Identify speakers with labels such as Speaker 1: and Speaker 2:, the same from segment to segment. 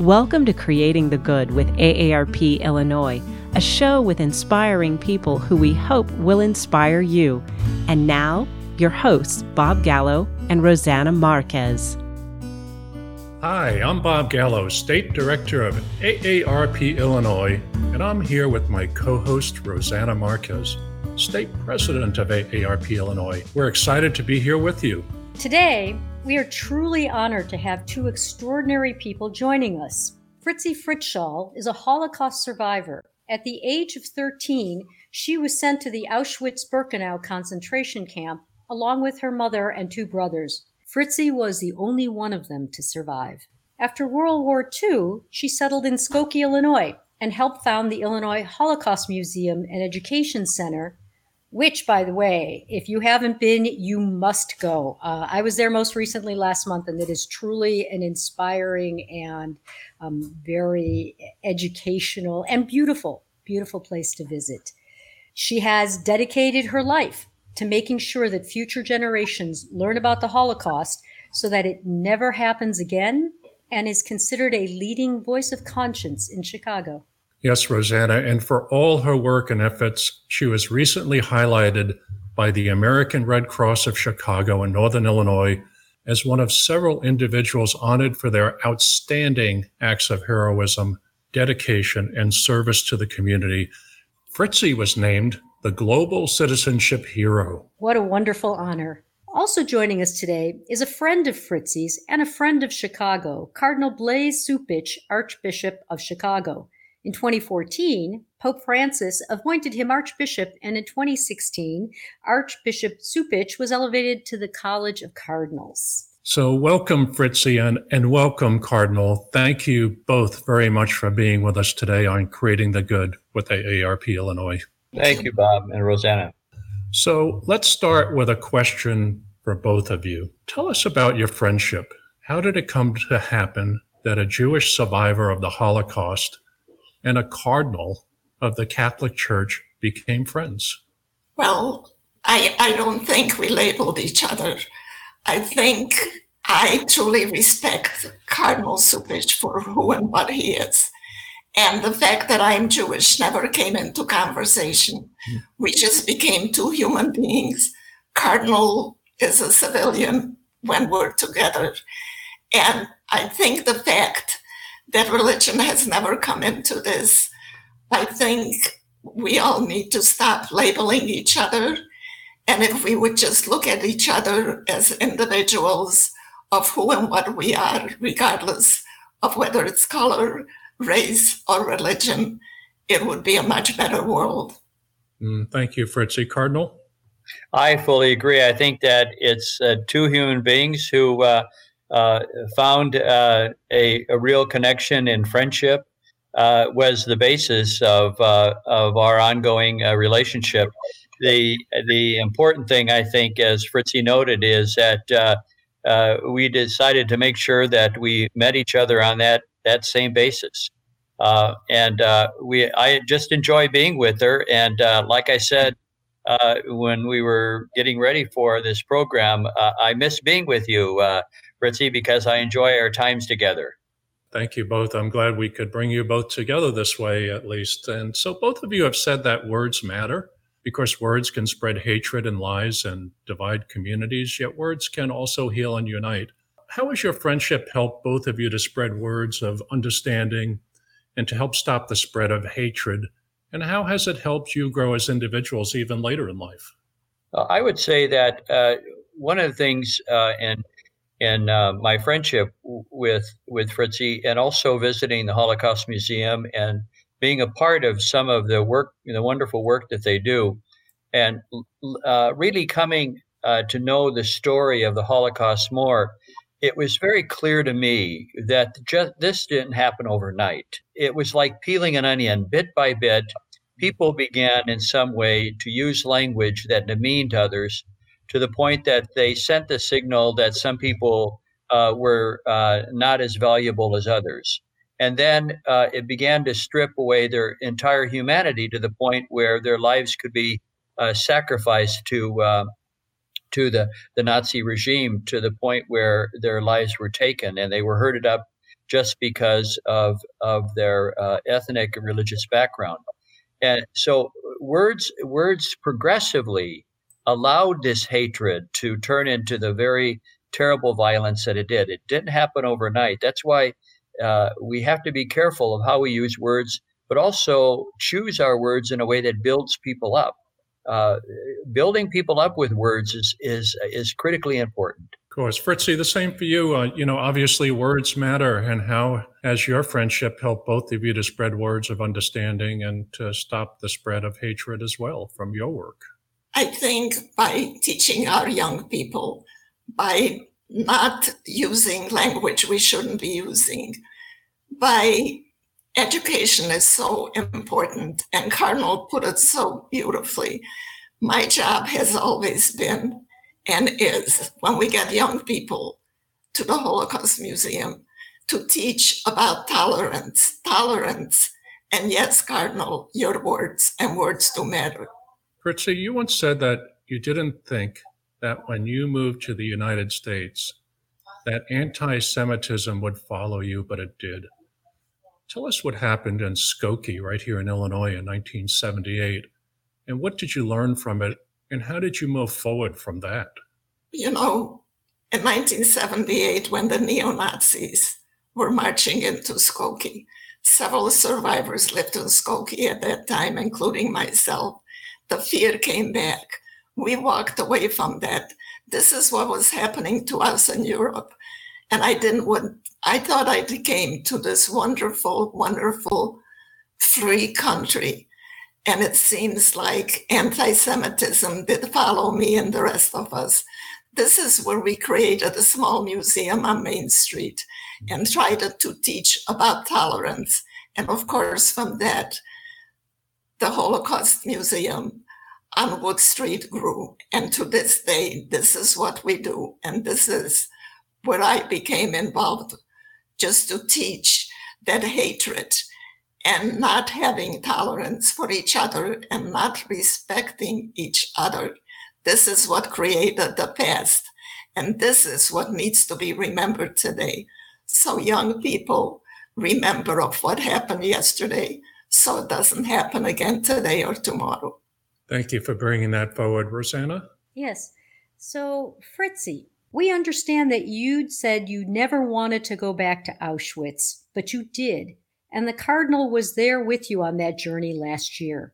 Speaker 1: Welcome to Creating the Good with AARP Illinois, a show with inspiring people who we hope will inspire you. And now, your hosts, Bob Gallo and Rosanna Marquez.
Speaker 2: Hi, I'm Bob Gallo, State Director of AARP Illinois, and I'm here with my co host, Rosanna Marquez, State President of AARP Illinois. We're excited to be here with you.
Speaker 3: Today, we are truly honored to have two extraordinary people joining us. Fritzie Fritzshall is a Holocaust survivor. At the age of 13, she was sent to the Auschwitz Birkenau concentration camp along with her mother and two brothers. Fritzie was the only one of them to survive. After World War II, she settled in Skokie, Illinois, and helped found the Illinois Holocaust Museum and Education Center which, by the way, if you haven't been, you must go. Uh, I was there most recently last month, and it is truly an inspiring and um, very educational and beautiful, beautiful place to visit. She has dedicated her life to making sure that future generations learn about the Holocaust so that it never happens again and is considered a leading voice of conscience in Chicago.
Speaker 2: Yes, Rosanna. And for all her work and efforts, she was recently highlighted by the American Red Cross of Chicago and Northern Illinois as one of several individuals honored for their outstanding acts of heroism, dedication, and service to the community. Fritzie was named the Global Citizenship Hero.
Speaker 3: What a wonderful honor. Also joining us today is a friend of Fritzie's and a friend of Chicago, Cardinal Blase Cupich, Archbishop of Chicago. In 2014, Pope Francis appointed him Archbishop, and in 2016, Archbishop Cupich was elevated to the College of Cardinals.
Speaker 2: So, welcome, Fritzie, and, and welcome, Cardinal. Thank you both very much for being with us today on Creating the Good with AARP Illinois.
Speaker 4: Thank you, Bob and Rosanna.
Speaker 2: So, let's start with a question for both of you. Tell us about your friendship. How did it come to happen that a Jewish survivor of the Holocaust and a cardinal of the Catholic Church became friends?
Speaker 5: Well, I, I don't think we labeled each other. I think I truly respect Cardinal Cupich for who and what he is. And the fact that I'm Jewish never came into conversation. Mm. We just became two human beings. Cardinal is a civilian when we're together. And I think the fact that religion has never come into this. I think we all need to stop labeling each other. And if we would just look at each other as individuals of who and what we are, regardless of whether it's color, race, or religion, it would be a much better world.
Speaker 2: Mm, thank you, Fritzie. Cardinal?
Speaker 4: I fully agree. I think that it's uh, two human beings who uh, uh, found uh, a, a, real connection and friendship uh, was the basis of uh, of our ongoing uh, relationship. The the important thing I think, as Fritzie noted, is that uh, we decided to make sure that we met each other on that that same basis. and we I just enjoy being with her. And like I said. when we were getting ready for this program, I miss being with you, Fritzie, because I enjoy our times together.
Speaker 2: Thank you both. I'm glad we could bring you both together this way, at least. And so, both of you have said that words matter because words can spread hatred and lies and divide communities, yet words can also heal and unite. How has your friendship helped both of you to spread words of understanding and to help stop the spread of hatred? And how has it helped you grow as individuals even later in life?
Speaker 4: Uh, I would say that uh, one of the things, uh, and and uh, my friendship with with Fritzie, and also visiting the Holocaust Museum and being a part of some of the work, the wonderful work that they do, and uh, really coming uh, to know the story of the Holocaust more. It was very clear to me that just this didn't happen overnight. It was like peeling an onion, bit by bit. People began in some way to use language that demeaned others to the point that they sent the signal that some people uh, were uh, not as valuable as others. And then uh, it began to strip away their entire humanity to the point where their lives could be uh, sacrificed to uh, to the, the Nazi regime to the point where their lives were taken and they were herded up just because of of their uh, ethnic and religious background. And so words words progressively allowed this hatred to turn into the very terrible violence that it did. It didn't happen overnight. That's why uh, we have to be careful of how we use words, but also choose our words in a way that builds people up. Uh, building people up with words is is is critically important.
Speaker 2: Of course, Fritzie, the same for you. Uh, you know, obviously, words matter, and how has your friendship helped both of you to spread words of understanding and to stop the spread of hatred as well from your work?
Speaker 5: I think by teaching our young people, by not using language we shouldn't be using, by education is so important, and Cardinal put it so beautifully. My job has always been and is when we get young people to the Holocaust Museum to teach about tolerance, tolerance, and yes, Cardinal, your words and words do matter.
Speaker 2: Fritzie, you once said that you didn't think that when you moved to the United States, that anti Semitism would follow you, but it did. Tell us what happened in Skokie, right here in Illinois in 1978, and what did you learn from it, and how did you move forward from that?
Speaker 5: You know, in 1978, when the neo Nazis were marching into Skokie, several survivors lived in Skokie at that time, including myself. The fear came back. We walked away from that. This is what was happening to us in Europe. And I didn't want, I thought I came to this wonderful, wonderful free country. And it seems like anti Semitism did follow me and the rest of us. This is where we created a small museum on Main Street and tried to teach about tolerance. And of course, from that, the Holocaust Museum on Wood Street grew. And to this day, this is what we do. And this is where I became involved just to teach that hatred and not having tolerance for each other and not respecting each other. This is what created the past. And this is what needs to be remembered today. So young people remember of what happened yesterday so it doesn't happen again today or tomorrow.
Speaker 2: Thank you for bringing that forward, Rosanna.
Speaker 3: Yes. So, Fritzie, we understand that you'd said you never wanted to go back to Auschwitz, but you did. And the Cardinal was there with you on that journey last year.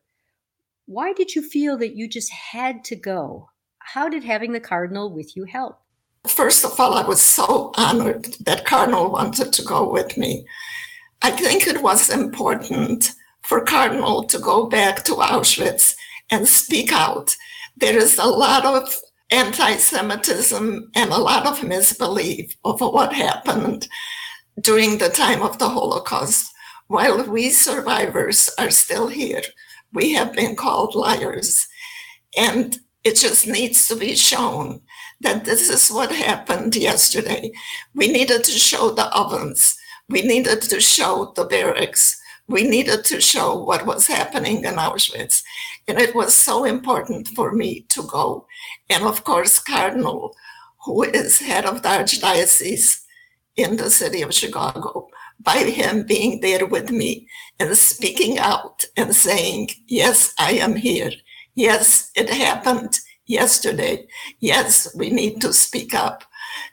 Speaker 3: Why did you feel that you just had to go? How did having the Cardinal with you help?
Speaker 5: First of all, I was so honored that Cardinal wanted to go with me. I think it was important for Cardinal to go back to Auschwitz and speak out. There is a lot of anti Semitism and a lot of misbelief over what happened during the time of the Holocaust. While we survivors are still here, we have been called liars. And it just needs to be shown that this is what happened yesterday. We needed to show the ovens, we needed to show the barracks, we needed to show what was happening in Auschwitz. And it was so important for me to go. And of course, Cardinal, who is head of the Archdiocese in the city of Chicago, by him being there with me and speaking out and saying, Yes, I am here. Yes, it happened yesterday. Yes, we need to speak up.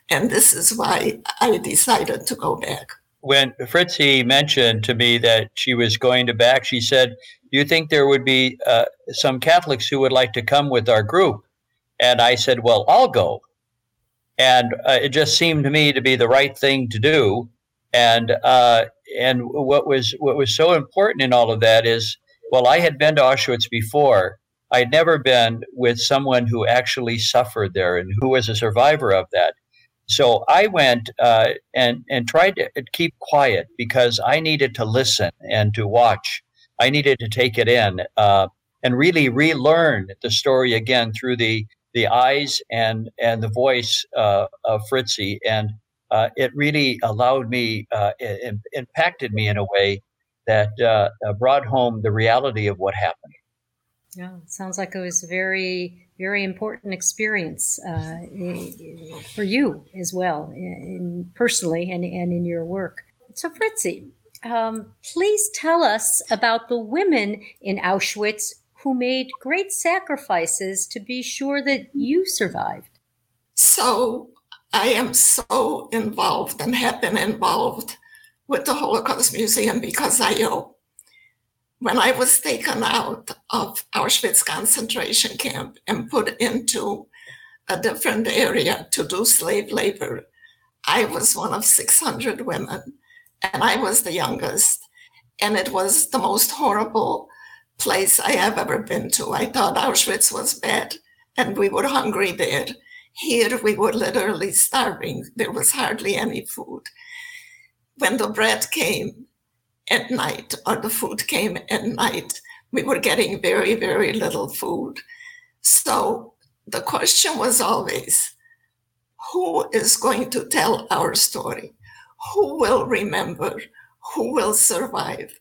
Speaker 5: And this is why I decided to go back
Speaker 4: when Fritzie mentioned to me that she was going to back, she said, "Do you think there would be uh, some Catholics who would like to come with our group?" And I said, "Well, I'll go." And uh, it just seemed to me to be the right thing to do. And uh, and what was what was so important in all of that is, well, I had been to Auschwitz before. I'd never been with someone who actually suffered there and who was a survivor of that. So I went uh, and and tried to keep quiet because I needed to listen and to watch. I needed to take it in uh, and really relearn the story again through the the eyes and and the voice uh, of Fritzie, and uh, it really allowed me, uh, it, impacted me in a way that uh, brought home the reality of what happened.
Speaker 3: Yeah, sounds like it was very very important experience uh, for you as well, in, personally and, and in your work. So, Fritzie, um, please tell us about the women in Auschwitz who made great sacrifices to be sure that you survived.
Speaker 5: So, I am so involved and have been involved with the Holocaust Museum because I. When I was taken out of Auschwitz concentration camp and put into a different area to do slave labor, I was one of 600 women and I was the youngest. And it was the most horrible place I have ever been to. I thought Auschwitz was bad and we were hungry there. Here we were literally starving. There was hardly any food. When the bread came at night or the food came at night, we were getting very, very little food. So the question was always who is going to tell our story? Who will remember? Who will survive?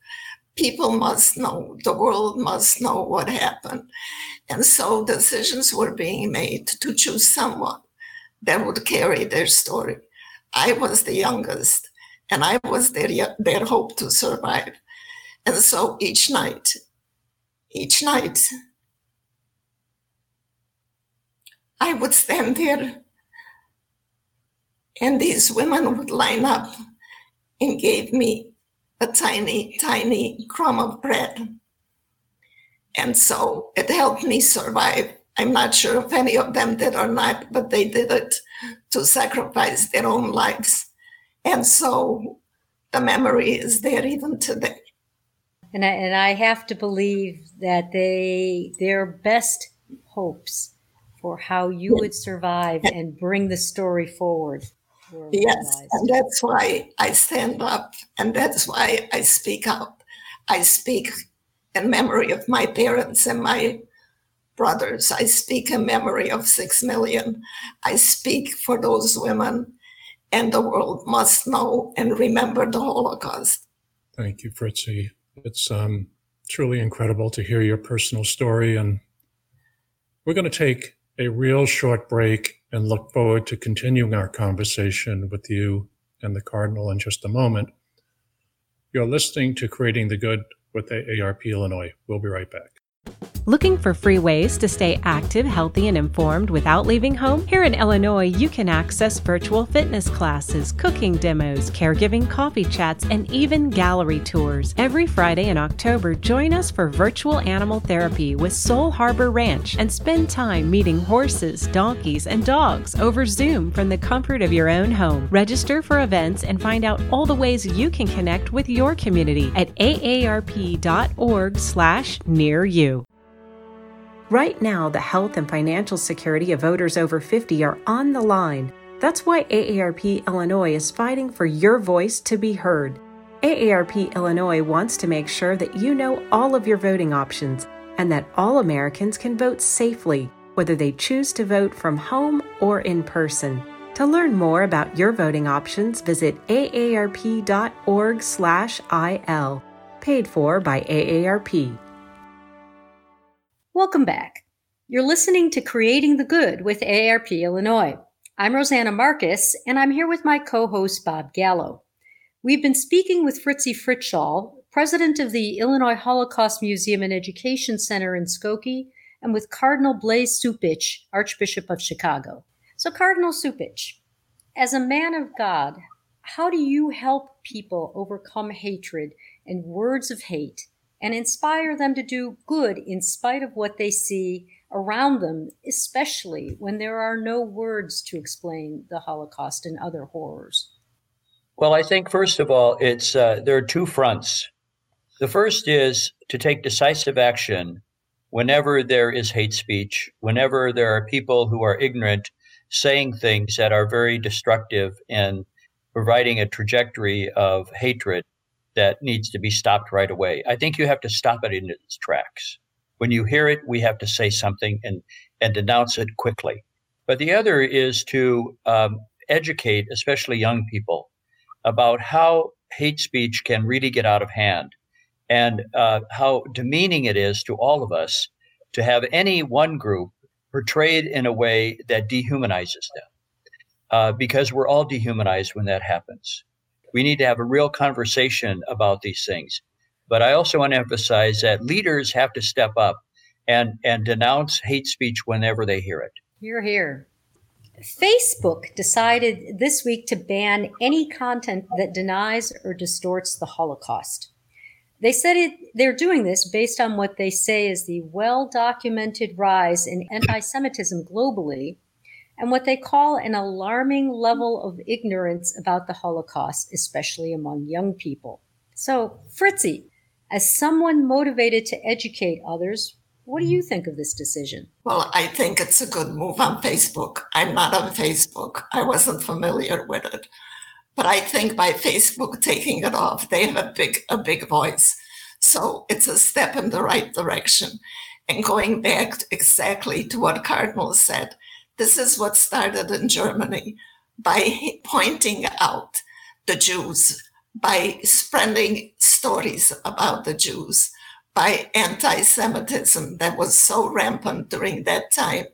Speaker 5: People must know, the world must know what happened. And so decisions were being made to choose someone that would carry their story. I was the youngest, and I was their, their hope to survive. And so each night, each night, I would stand there and these women would line up and gave me a tiny, tiny crumb of bread. And so it helped me survive. I'm not sure if any of them did or not, but they did it to sacrifice their own lives. And so the memory is there even today.
Speaker 3: And I, and I have to believe that they their best hopes for how you would survive and bring the story forward.
Speaker 5: Yes, and that's why I stand up and that's why I speak out. I speak in memory of my parents and my brothers. I speak in memory of six million. I speak for those women, and the world must know and remember the Holocaust.
Speaker 2: Thank you, Fritzie. It's um, truly incredible to hear your personal story. And we're going to take a real short break and look forward to continuing our conversation with you and the Cardinal in just a moment. You're listening to Creating the Good with AARP Illinois. We'll be right back.
Speaker 1: Looking for free ways to stay active, healthy, and informed without leaving home? Here in Illinois, you can access virtual fitness classes, cooking demos, caregiving coffee chats, and even gallery tours. Every Friday in October, join us for virtual animal therapy with Soul Harbor Ranch and spend time meeting horses, donkeys, and dogs over Zoom from the comfort of your own home. Register for events and find out all the ways you can connect with your community at aarp.org slash near you. Right now, the health and financial security of voters over 50 are on the line. That's why AARP Illinois is fighting for your voice to be heard. AARP Illinois wants to make sure that you know all of your voting options and that all Americans can vote safely, whether they choose to vote from home or in person. To learn more about your voting options, visit aarp.org/il. Paid for by AARP.
Speaker 3: Welcome back. You're listening to Creating the Good with AARP Illinois. I'm Rosanna Marquez, and I'm here with my co host, Bob Gallo. We've been speaking with Fritzie Fritzshall, president of the Illinois Holocaust Museum and Education Center in Skokie, and with Cardinal Blase Cupich, Archbishop of Chicago. So, Cardinal Cupich, as a man of God, how do you help people overcome hatred and words of hate and inspire them to do good in spite of what they see around them, especially when there are no words to explain the Holocaust and other horrors?
Speaker 4: Well, I think first of all, it's uh, there are two fronts. The first is to take decisive action whenever there is hate speech, whenever there are people who are ignorant saying things that are very destructive and providing a trajectory of hatred that needs to be stopped right away. I think you have to stop it in its tracks. When you hear it, we have to say something and, and denounce it quickly. But the other is to um, educate, especially young people, about how hate speech can really get out of hand and uh, how demeaning it is to all of us to have any one group portrayed in a way that dehumanizes them. Uh, because we're all dehumanized when that happens. We need to have a real conversation about these things. But I also want to emphasize that leaders have to step up and, and denounce hate speech whenever they hear it.
Speaker 3: You're here. Facebook decided this week to ban any content that denies or distorts the Holocaust. They said it, they're doing this based on what they say is the well documented rise in anti Semitism globally and what they call an alarming hmm. level of ignorance about the Holocaust, especially among young people. So, Fritzie, as someone motivated to educate others, what do hmm. you think of this decision?
Speaker 5: Well, I think it's a good move on Facebook. I'm not on Facebook. I wasn't familiar with it. But I think by Facebook taking it off, they have a big a big voice. So it's a step in the right direction. And going back exactly to what Cardinal said, this is what started in Germany by pointing out the Jews, by spreading stories about the Jews, by anti Semitism that was so rampant during that time.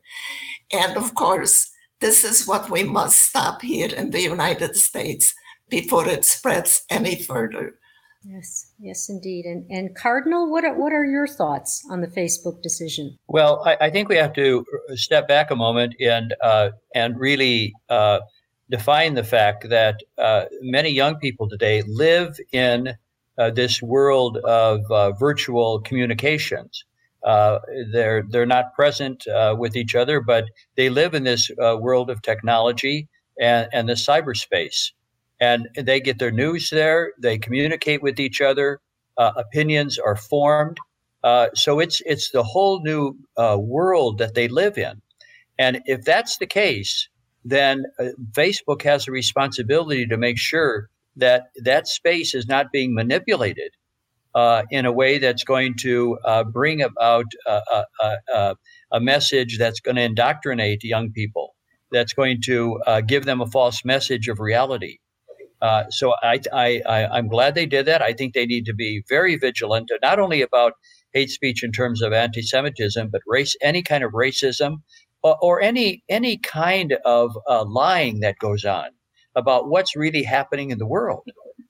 Speaker 5: And of course, this is what we must stop here in the United States before it spreads any further.
Speaker 3: Yes, yes, indeed. And, and Cardinal, what are, what are your thoughts on the Facebook decision?
Speaker 4: Well, I, I think we have to step back a moment and uh, and really uh, define the fact that uh, many young people today live in uh, this world of uh, virtual communications. Uh, they're they're not present with each other, but they live in this uh, world of technology and, and the cyberspace, and they get their news there. They communicate with each other. Uh, opinions are formed. so it's it's the whole new world that they live in, and if that's the case, then Facebook has a responsibility to make sure that that space is not being manipulated uh, in a way that's going to uh, bring about a, a, a, message that's going to indoctrinate young people, that's going to uh, give them a false message of reality. Uh, so I, I, I, am glad they did that. I think they need to be very vigilant, not only about hate speech in terms of anti-Semitism, but race, any kind of racism, or, or any any kind of uh, lying that goes on about what's really happening in the world,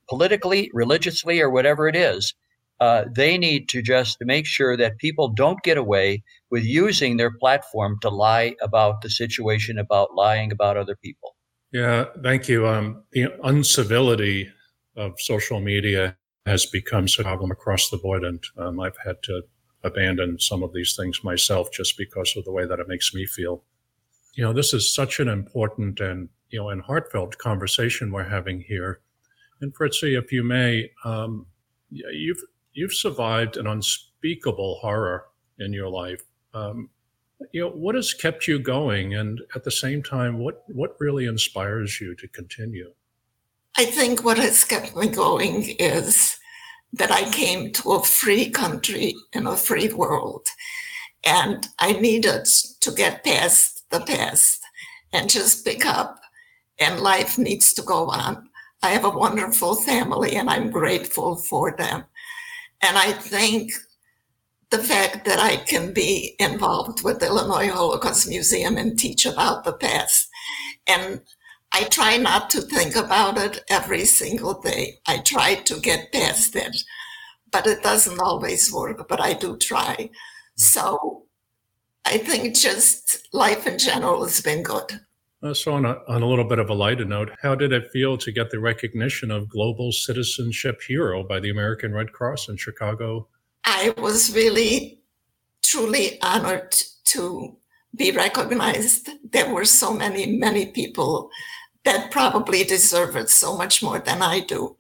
Speaker 4: politically, religiously, or whatever it is. Uh, they need to just make sure that people don't get away with using their platform to lie about the situation, about lying about other people.
Speaker 2: Yeah, thank you. Um, the uncivility of social media has become a problem across the board, and um, I've had to abandon some of these things myself just because of the way that it makes me feel. You know, this is such an important and you know, and heartfelt conversation we're having here. And Fritzie, if you may, um, you've you've survived an unspeakable horror in your life. Um, you know, what has kept you going, and at the same time, what what really inspires you to continue?
Speaker 5: I think what has kept me going is that I came to a free country in a free world, and I needed to get past the past and just pick up and life needs to go on. I have a wonderful family and I'm grateful for them. And I think the fact that I can be involved with the Illinois Holocaust Museum and teach about the past. And I try not to think about it every single day. I try to get past it, but it doesn't always work, but I do try. So I think just life in general has been good.
Speaker 2: Uh, so, on a, on a little bit of a lighter note, how did it feel to get the recognition of Global Citizenship Hero by the American Red Cross in Chicago?
Speaker 5: I was really, truly honored to be recognized. There were so many, many people that probably deserve it so much more than I do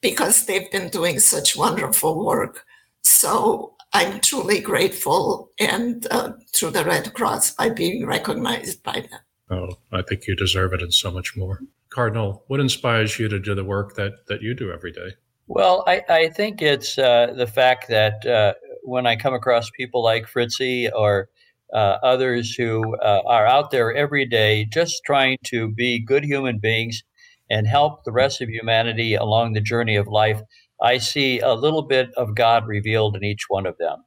Speaker 5: because they've been doing such wonderful work. So I'm truly grateful and uh, through the Red Cross by being recognized by them.
Speaker 2: Oh, I think you deserve it and so much more. Cardinal, what inspires you to do the work that, that you do every day?
Speaker 4: Well, I, I think it's uh, the fact that uh, when I come across people like Fritzie or uh, others who uh, are out there every day just trying to be good human beings and help the rest of humanity along the journey of life, I see a little bit of God revealed in each one of them.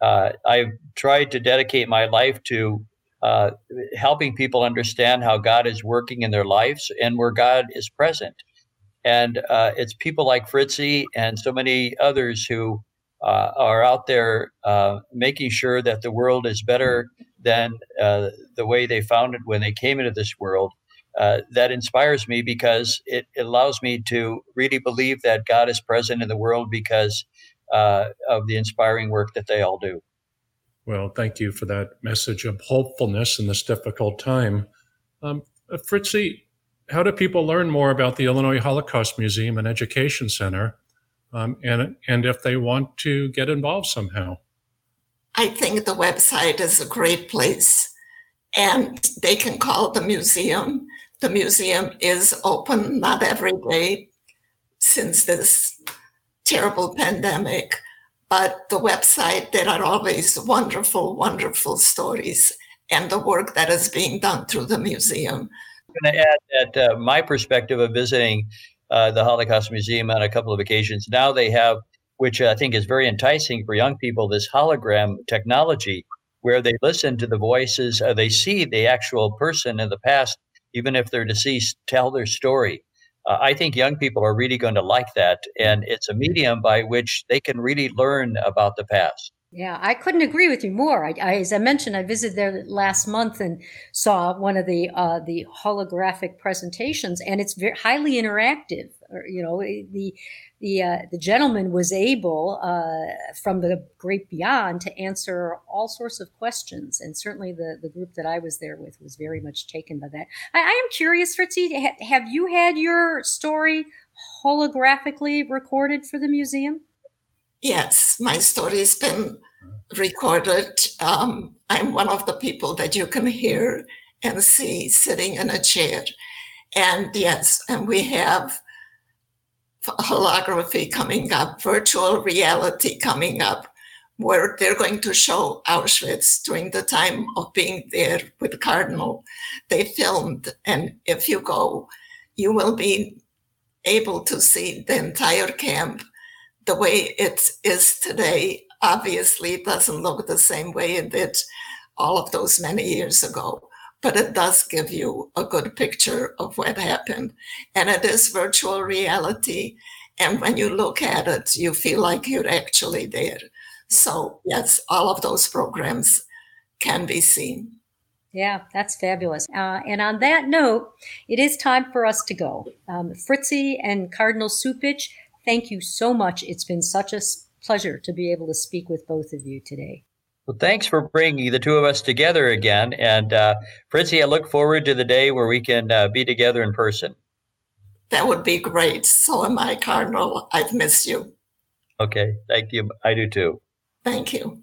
Speaker 4: Uh, I've tried to dedicate my life to uh, helping people understand how God is working in their lives and where God is present. And uh, it's people like Fritzie and so many others who uh, are out there uh, making sure that the world is better than uh, the way they found it when they came into this world. Uh, that inspires me because it, it, allows me to really believe that God is present in the world because uh, of the inspiring work that they all do.
Speaker 2: Well, thank you for that message of hopefulness in this difficult time. Um, Fritzie, how do people learn more about the Illinois Holocaust Museum and Education Center, um, and and if they want to get involved somehow?
Speaker 5: I think the website is a great place, and they can call the museum. The museum is open not every day since this terrible pandemic, but the website there are always wonderful, wonderful stories and the work that is being done through the museum.
Speaker 4: Going to add that uh, my perspective of visiting uh, the Holocaust Museum on a couple of occasions. Now they have, which I think is very enticing for young people, this hologram technology where they listen to the voices, uh, they see the actual person in the past, even if they're deceased, tell their story. Uh, I think young people are really going to like that. And it's a medium by which they can really learn about the past.
Speaker 3: Yeah, I couldn't agree with you more. I, I, as I mentioned, I visited there last month and saw one of the uh, the holographic presentations, and it's very highly interactive. You know, the the uh, the gentleman was able uh, from the great beyond to answer all sorts of questions, and certainly the the group that I was there with was very much taken by that. I, I am curious, Fritzie, ha- have you had your story holographically recorded for the museum?
Speaker 5: Yes, my story's been recorded. Um, I'm one of the people that you can hear and see sitting in a chair. And yes, and we have holography coming up, virtual reality coming up, where they're going to show Auschwitz during the time of being there with Cardinal. They filmed, and if you go, you will be able to see the entire camp the way it is today obviously it doesn't look the same way it did all of those many years ago. But it does give you a good picture of what happened. And it is virtual reality. And when you look at it you feel like you're actually there. So yes all of those programs can be seen.
Speaker 3: Yeah, that's fabulous. Uh, and on that note, it is time for us to go. Um, Fritzie and Cardinal Cupich, Thank you so much. It's been such a pleasure to be able to speak with both of you today.
Speaker 4: Well, thanks for bringing the two of us together again. And uh, Fritzie, I look forward to the day where we can uh, be together in person.
Speaker 5: That would be great. So am I, Cardinal. I've missed you.
Speaker 4: Okay. Thank you. I do too.
Speaker 5: Thank you.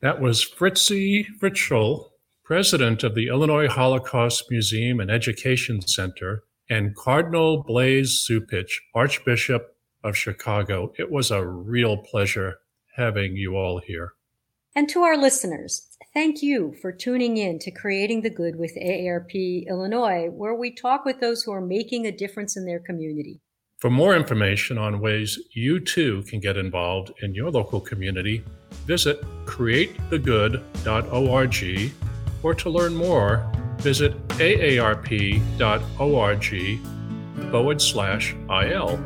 Speaker 2: That was Fritzie Fritzshall, president of the Illinois Holocaust Museum and Education Center and Cardinal Blase Cupich, Archbishop of Chicago. It was a real pleasure having you all here.
Speaker 3: And to our listeners, thank you for tuning in to Creating the Good with AARP Illinois, where we talk with those who are making a difference in their community.
Speaker 2: For more information on ways you too can get involved in your local community, visit createthegood.org or to learn more, visit aarp.org forward slash IL.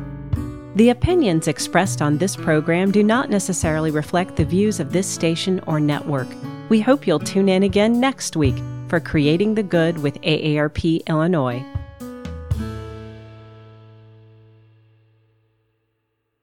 Speaker 1: The opinions expressed on this program do not necessarily reflect the views of this station or network. We hope you'll tune in again next week for Creating the Good with AARP Illinois.